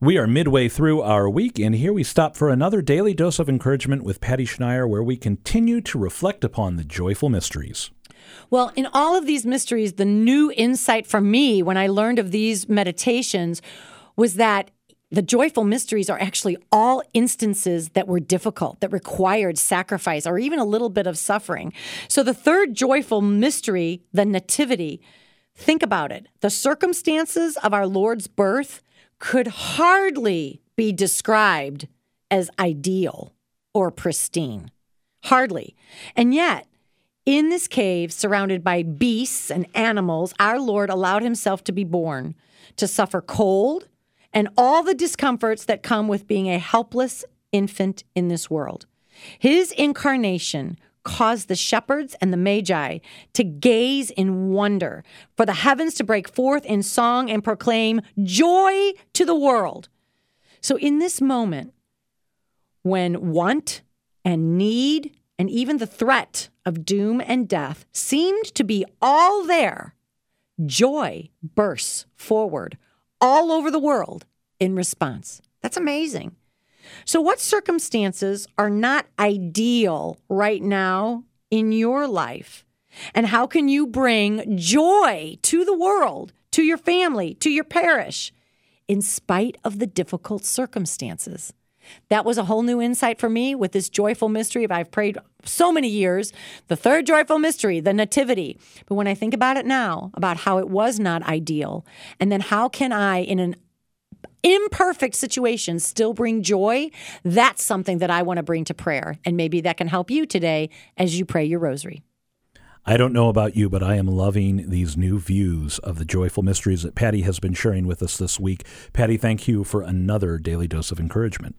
We are midway through our week, and here we stop for another daily dose of encouragement with Patty Schneier, where we continue to reflect upon the joyful mysteries. Well, in all of these mysteries, the new insight for me when I learned of these meditations was that the joyful mysteries are actually all instances that were difficult, that required sacrifice or even a little bit of suffering. So the third joyful mystery, the Nativity, think about it. The circumstances of our Lord's birth could hardly be described as ideal or pristine. Hardly. And yet, in this cave, surrounded by beasts and animals, our Lord allowed himself to be born, to suffer cold and all the discomforts that come with being a helpless infant in this world. His incarnation caused the shepherds and the magi to gaze in wonder, for the heavens to break forth in song and proclaim joy to the world. So, in this moment, when want and need and even the threat of doom and death seemed to be all there, joy bursts forward all over the world in response. That's amazing. So, what circumstances are not ideal right now in your life? And how can you bring joy to the world, to your family, to your parish, in spite of the difficult circumstances? That was a whole new insight for me with this joyful mystery. I've prayed so many years, the third joyful mystery, the Nativity. But when I think about it now, about how it was not ideal, and then how can I, in an imperfect situations still bring joy, that's something that I want to bring to prayer. And maybe that can help you today as you pray your rosary. I don't know about you, but I am loving these new views of the joyful mysteries that Patty has been sharing with us this week. Patty, thank you for another daily dose of encouragement.